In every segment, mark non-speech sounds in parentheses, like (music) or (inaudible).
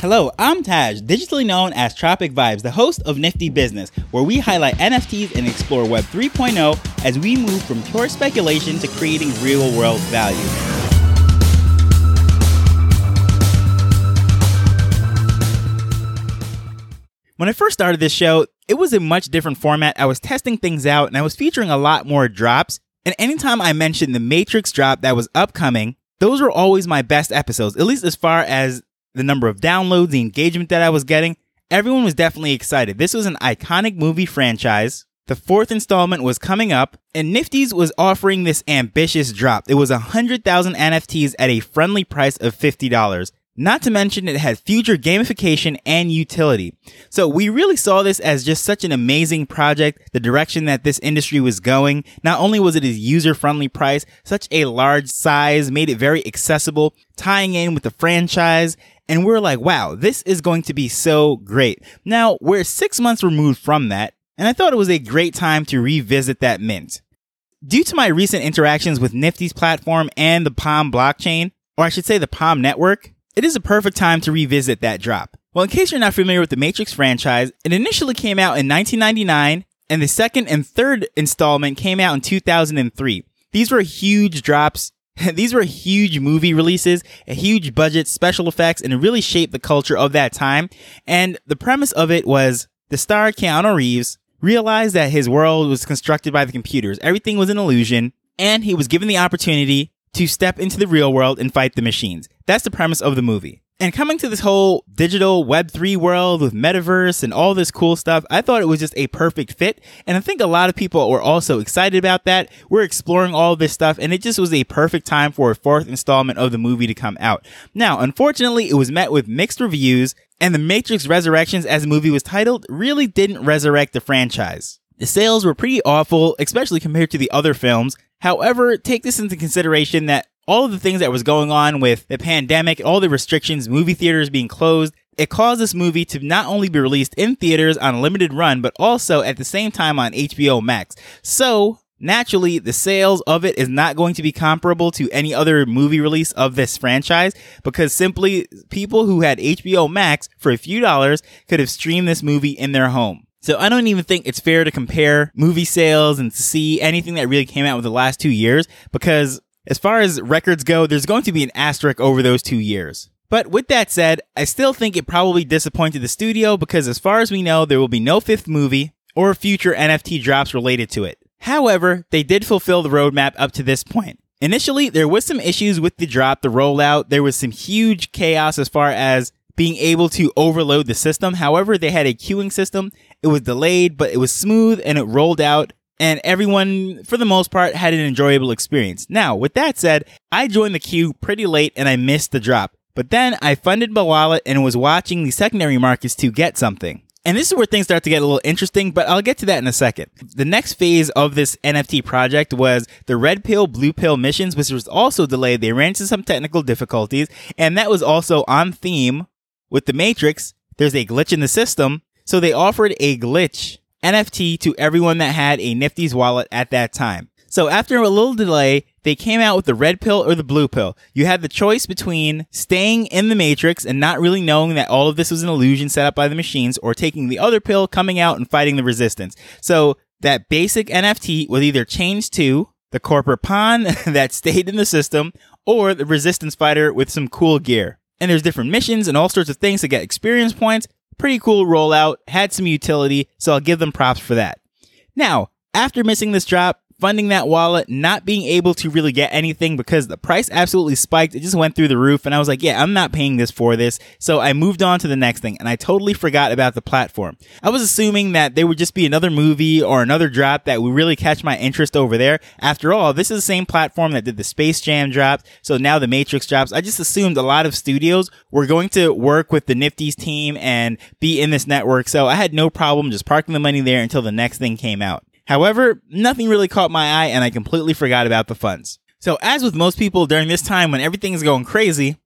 Hello, I'm Taj, digitally known as Tropic Vibes, the host of Nifty Business, where we highlight NFTs and explore Web 3.0 as we move from pure speculation to creating real world value. When I first started this show, it was a much different format. I was testing things out and I was featuring a lot more drops. And anytime I mentioned the Matrix drop that was upcoming, those were always my best episodes, at least as far as the number of downloads, the engagement that I was getting. Everyone was definitely excited. This was an iconic movie franchise. The fourth installment was coming up, and Nifty's was offering this ambitious drop. It was 100,000 NFTs at a friendly price of $50. Not to mention it had future gamification and utility. So we really saw this as just such an amazing project, the direction that this industry was going. Not only was it a user friendly price, such a large size made it very accessible, tying in with the franchise. And we're like, wow, this is going to be so great. Now we're six months removed from that. And I thought it was a great time to revisit that mint. Due to my recent interactions with Nifty's platform and the Palm blockchain, or I should say the Palm network, it is a perfect time to revisit that drop. Well, in case you're not familiar with the Matrix franchise, it initially came out in 1999, and the second and third installment came out in 2003. These were huge drops. (laughs) These were huge movie releases, a huge budget, special effects, and it really shaped the culture of that time. And the premise of it was the star Keanu Reeves realized that his world was constructed by the computers. Everything was an illusion, and he was given the opportunity to step into the real world and fight the machines. That's the premise of the movie. And coming to this whole digital Web3 world with metaverse and all this cool stuff, I thought it was just a perfect fit. And I think a lot of people were also excited about that. We're exploring all this stuff and it just was a perfect time for a fourth installment of the movie to come out. Now, unfortunately, it was met with mixed reviews and The Matrix Resurrections, as the movie was titled, really didn't resurrect the franchise. The sales were pretty awful, especially compared to the other films. However, take this into consideration that all of the things that was going on with the pandemic, all the restrictions, movie theaters being closed, it caused this movie to not only be released in theaters on a limited run, but also at the same time on HBO Max. So, naturally, the sales of it is not going to be comparable to any other movie release of this franchise because simply people who had HBO Max for a few dollars could have streamed this movie in their home. So I don't even think it's fair to compare movie sales and to see anything that really came out with the last two years because as far as records go, there's going to be an asterisk over those two years. But with that said, I still think it probably disappointed the studio because as far as we know, there will be no fifth movie or future NFT drops related to it. However, they did fulfill the roadmap up to this point. Initially, there was some issues with the drop, the rollout. There was some huge chaos as far as being able to overload the system. However, they had a queuing system. It was delayed, but it was smooth and it rolled out and everyone, for the most part, had an enjoyable experience. Now, with that said, I joined the queue pretty late and I missed the drop. But then I funded my wallet and was watching the secondary markets to get something. And this is where things start to get a little interesting, but I'll get to that in a second. The next phase of this NFT project was the red pill, blue pill missions, which was also delayed. They ran into some technical difficulties, and that was also on theme with the Matrix, there's a glitch in the system. So they offered a glitch NFT to everyone that had a Nifty's wallet at that time. So after a little delay, they came out with the red pill or the blue pill. You had the choice between staying in the matrix and not really knowing that all of this was an illusion set up by the machines or taking the other pill, coming out and fighting the resistance. So that basic NFT was either changed to the corporate pawn (laughs) that stayed in the system or the resistance fighter with some cool gear. And there's different missions and all sorts of things to get experience points. Pretty cool rollout, had some utility, so I'll give them props for that. Now, after missing this drop, funding that wallet, not being able to really get anything because the price absolutely spiked. It just went through the roof. And I was like, yeah, I'm not paying this for this. So I moved on to the next thing and I totally forgot about the platform. I was assuming that there would just be another movie or another drop that would really catch my interest over there. After all, this is the same platform that did the Space Jam drops. So now the Matrix drops. I just assumed a lot of studios were going to work with the Nifty's team and be in this network. So I had no problem just parking the money there until the next thing came out. However, nothing really caught my eye and I completely forgot about the funds. So as with most people during this time when everything is going crazy,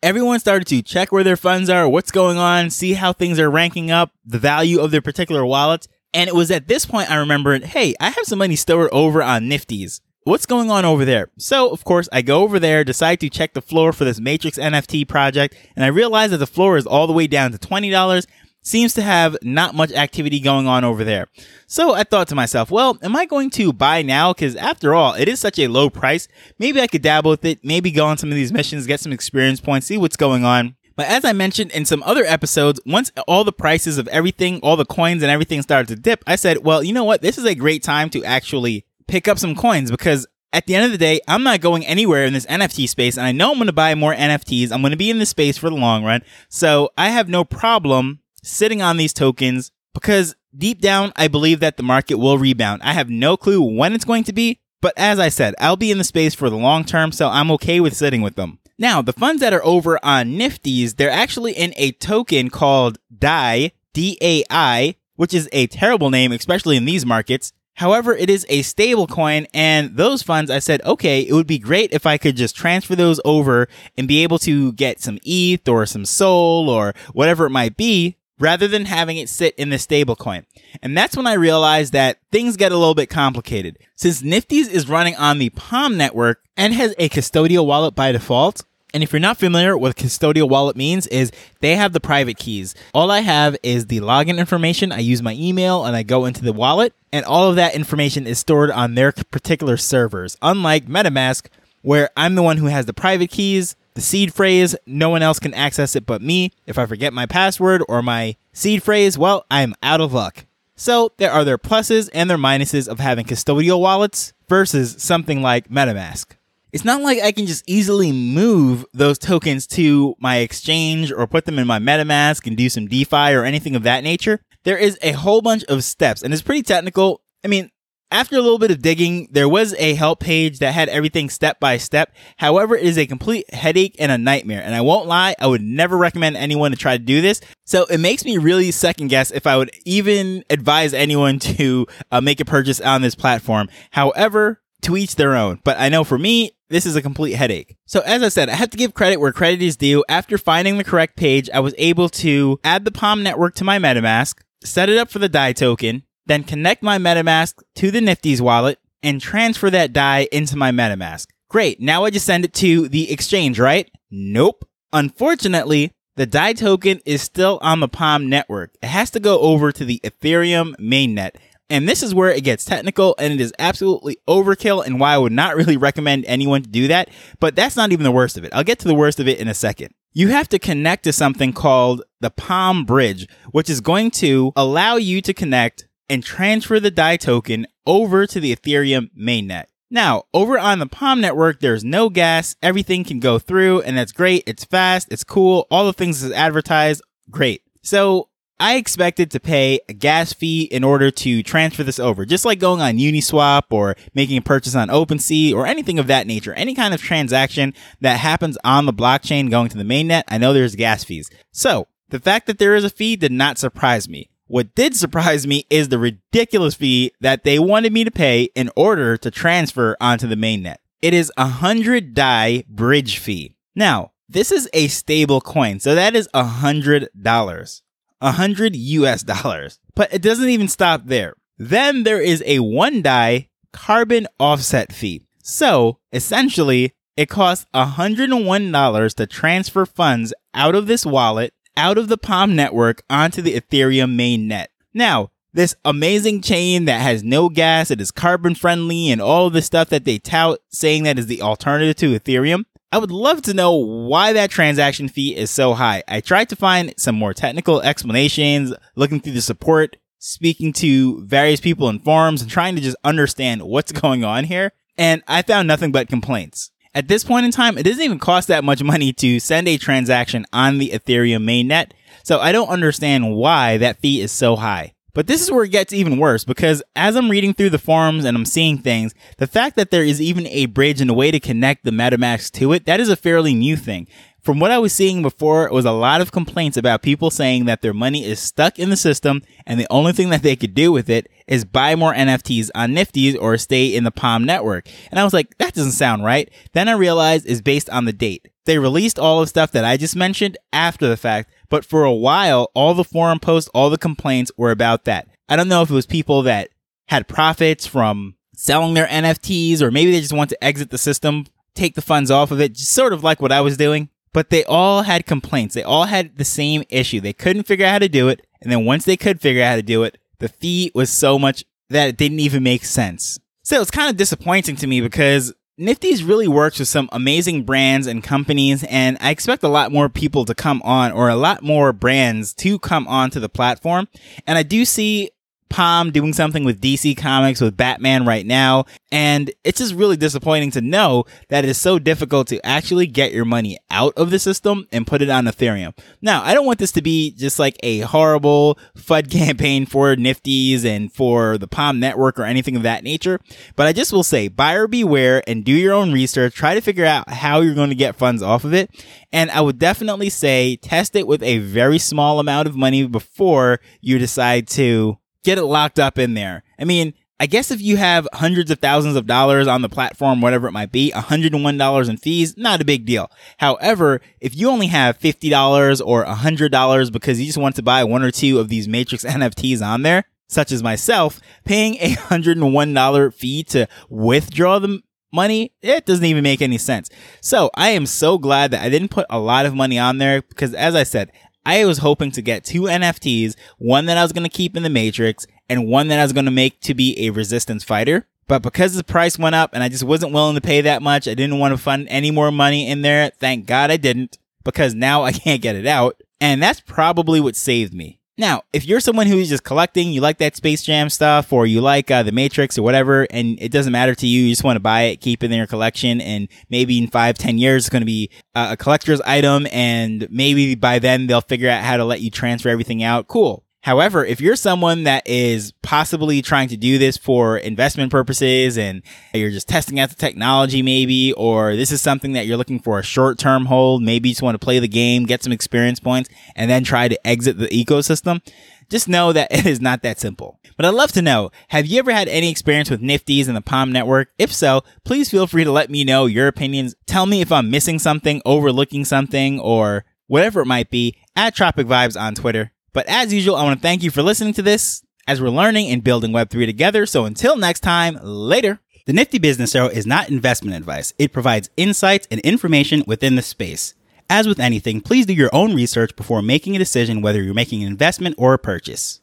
everyone started to check where their funds are, what's going on, see how things are ranking up, the value of their particular wallets. And it was at this point I remembered, hey, I have some money stored over on Nifty's. what's going on over there? So, of course, I go over there, decide to check the floor for this Matrix NFT project, and I realize that the floor is all the way down to $20 seems to have not much activity going on over there. So I thought to myself, well, am I going to buy now? Because after all, it is such a low price. Maybe I could dabble with it, maybe go on some of these missions, get some experience points, see what's going on. But as I mentioned in some other episodes, once all the prices of everything, all the coins and everything started to dip, I said, well, you know what? This is a great time to actually pick up some coins because at the end of the day, I'm not going anywhere in this NFT space, and I know I'm going to buy more NFTs. I'm going to be in this space for the long run. So I have no problem sitting on these tokens because deep down, I believe that the market will rebound. I have no clue when it's going to be, but as I said, I'll be in the space for the long term, so I'm okay with sitting with them. Now, the funds that are over on Nifty's, they're actually in a token called DAI, D-A-I, which is a terrible name, especially in these markets. However, it is a stable coin and those funds, I said, okay, it would be great if I could just transfer those over and be able to get some ETH or some SOL or whatever it might be rather than having it sit in the stablecoin. And that's when I realized that things get a little bit complicated. Since Nifty's is running on the Palm network and has a custodial wallet by default, and if you're not familiar what custodial wallet means is they have the private keys. All I have is the login information. I use my email and I go into the wallet and all of that information is stored on their particular servers. Unlike MetaMask where I'm the one who has the private keys, the seed phrase, no one else can access it but me. If I forget my password or my seed phrase, well, I'm out of luck. So there are their pluses and their minuses of having custodial wallets versus something like MetaMask. It's not like I can just easily move those tokens to my exchange or put them in my MetaMask and do some DeFi or anything of that nature. There is a whole bunch of steps and it's pretty technical. I mean, after a little bit of digging, there was a help page that had everything step by step. However, it is a complete headache and a nightmare. And I won't lie, I would never recommend anyone to try to do this. So it makes me really second guess if I would even advise anyone (laughs) to uh, make a purchase on this platform. However, to each their own. But I know for me, this is a complete headache. So as I said, I have to give credit where credit is due. After finding the correct page, I was able to add the Palm network to my MetaMask, set it up for the DAI token, then connect my MetaMask to the Nifty's wallet and transfer that DAI into my MetaMask. Great. Now I just send it to the exchange, right? Nope. Unfortunately, the DAI token is still on the Palm network. It has to go over to the Ethereum mainnet. And this is where it gets technical and it is absolutely overkill and why I would not really recommend anyone to do that. But that's not even the worst of it. I'll get to the worst of it in a second. You have to connect to something called the Palm Bridge, which is going to allow you to connect and transfer the DAI token over to the Ethereum mainnet. Now, over on the Palm network, there's no gas. Everything can go through and that's great. It's fast. It's cool. All the things is advertised. Great. So I expected to pay a gas fee in order to transfer this over, just like going on Uniswap or making a purchase on OpenSea or anything of that nature. Any kind of transaction that happens on the blockchain going to the mainnet, I know there's gas fees. So the fact that there is a fee did not surprise me. What did surprise me is the ridiculous fee that they wanted me to pay in order to transfer onto the mainnet. It is a hundred DAI bridge fee. Now, this is a stable coin, so that is a hundred dollars. A hundred US dollars. But it doesn't even stop there. Then there is a one DAI carbon offset fee. So essentially, it costs $101 to transfer funds out of this wallet out of the Palm network onto the Ethereum mainnet. Now, this amazing chain that has no gas, it is carbon friendly, and all the stuff that they tout saying that is the alternative to Ethereum. I would love to know why that transaction fee is so high. I tried to find some more technical explanations, looking through the support, speaking to various people in forums, and trying to just understand what's (laughs) going on here. And I found nothing but complaints. At this point in time, it doesn't even cost that much money to send a transaction on the Ethereum mainnet. So I don't understand why that fee is so high. But this is where it gets even worse because as I'm reading through the forums and I'm seeing things, the fact that there is even a bridge and a way to connect the MetaMask to it, that is a fairly new thing. From what I was seeing before, it was a lot of complaints about people saying that their money is stuck in the system and the only thing that they could do with it is buy more NFTs on Nifty's or stay in the Palm network. And I was like, that doesn't sound right. Then I realized it's based on the date. They released all the stuff that I just mentioned after the fact, but for a while, all the forum posts, all the complaints were about that. I don't know if it was people that had profits from selling their NFTs, or maybe they just want to exit the system, take the funds off of it, just sort of like what I was doing. But they all had complaints. They all had the same issue. They couldn't figure out how to do it. And then once they could figure out how to do it, the fee was so much that it didn't even make sense. So it's kind of disappointing to me because Nifty's really works with some amazing brands and companies, and I expect a lot more people to come on or a lot more brands to come onto the platform. And I do see Palm doing something with DC Comics with Batman right now. And it's just really disappointing to know that it is so difficult to actually get your money out of the system and put it on Ethereum. Now, I don't want this to be just like a horrible FUD (laughs) campaign for Nifty's and for the Palm network or anything of that nature. But I just will say buyer beware and do your own research. Try to figure out how you're going to get funds off of it. And I would definitely say test it with a very small amount of money before you decide to get it locked up in there. I mean, I guess if you have hundreds of thousands of dollars on the platform, whatever it might be, $101 in fees, not a big deal. However, if you only have $50 or $100 because you just want to buy one or two of these Matrix (laughs) NFTs on there, such as myself, paying a $101 fee to withdraw the money, it doesn't even make any sense. So I am so glad that I didn't put a lot of money on there because as I said, I was hoping to get two NFTs, one that I was going to keep in the Matrix and one that I was going to make to be a resistance fighter. But because the price went up and I just wasn't willing to pay that much, I didn't want to fund any more money in there. Thank God I didn't because now I can't get it out. And that's probably what saved me. Now, if you're someone who's just collecting, you like that Space Jam stuff, or you like uh, the Matrix or whatever, and it doesn't matter to you, you just want to buy it, keep it in your collection, and maybe in five, ten years, it's going to be uh, a collector's item, and maybe by then they'll figure out how to let you transfer everything out. Cool. However, if you're someone that is possibly trying to do this for investment purposes and you're just testing out the technology maybe, or this is something that you're looking for a short term hold, maybe you just want to play the game, get some experience points, and then try to exit the ecosystem, just know that (laughs) it is not that simple. But I'd love to know, have you ever had any experience with Nifty's and the Palm Network? If so, please feel free to let me know your opinions. Tell me if I'm missing something, overlooking something, or whatever it might be at Tropic Vibes on Twitter. But as usual, I want to thank you for listening to this as we're learning and building Web3 together. So until next time, later. The Nifty Business Arrow is not investment advice. It provides insights and information within the space. As with anything, please do your own research before making a decision whether you're making an investment or a purchase.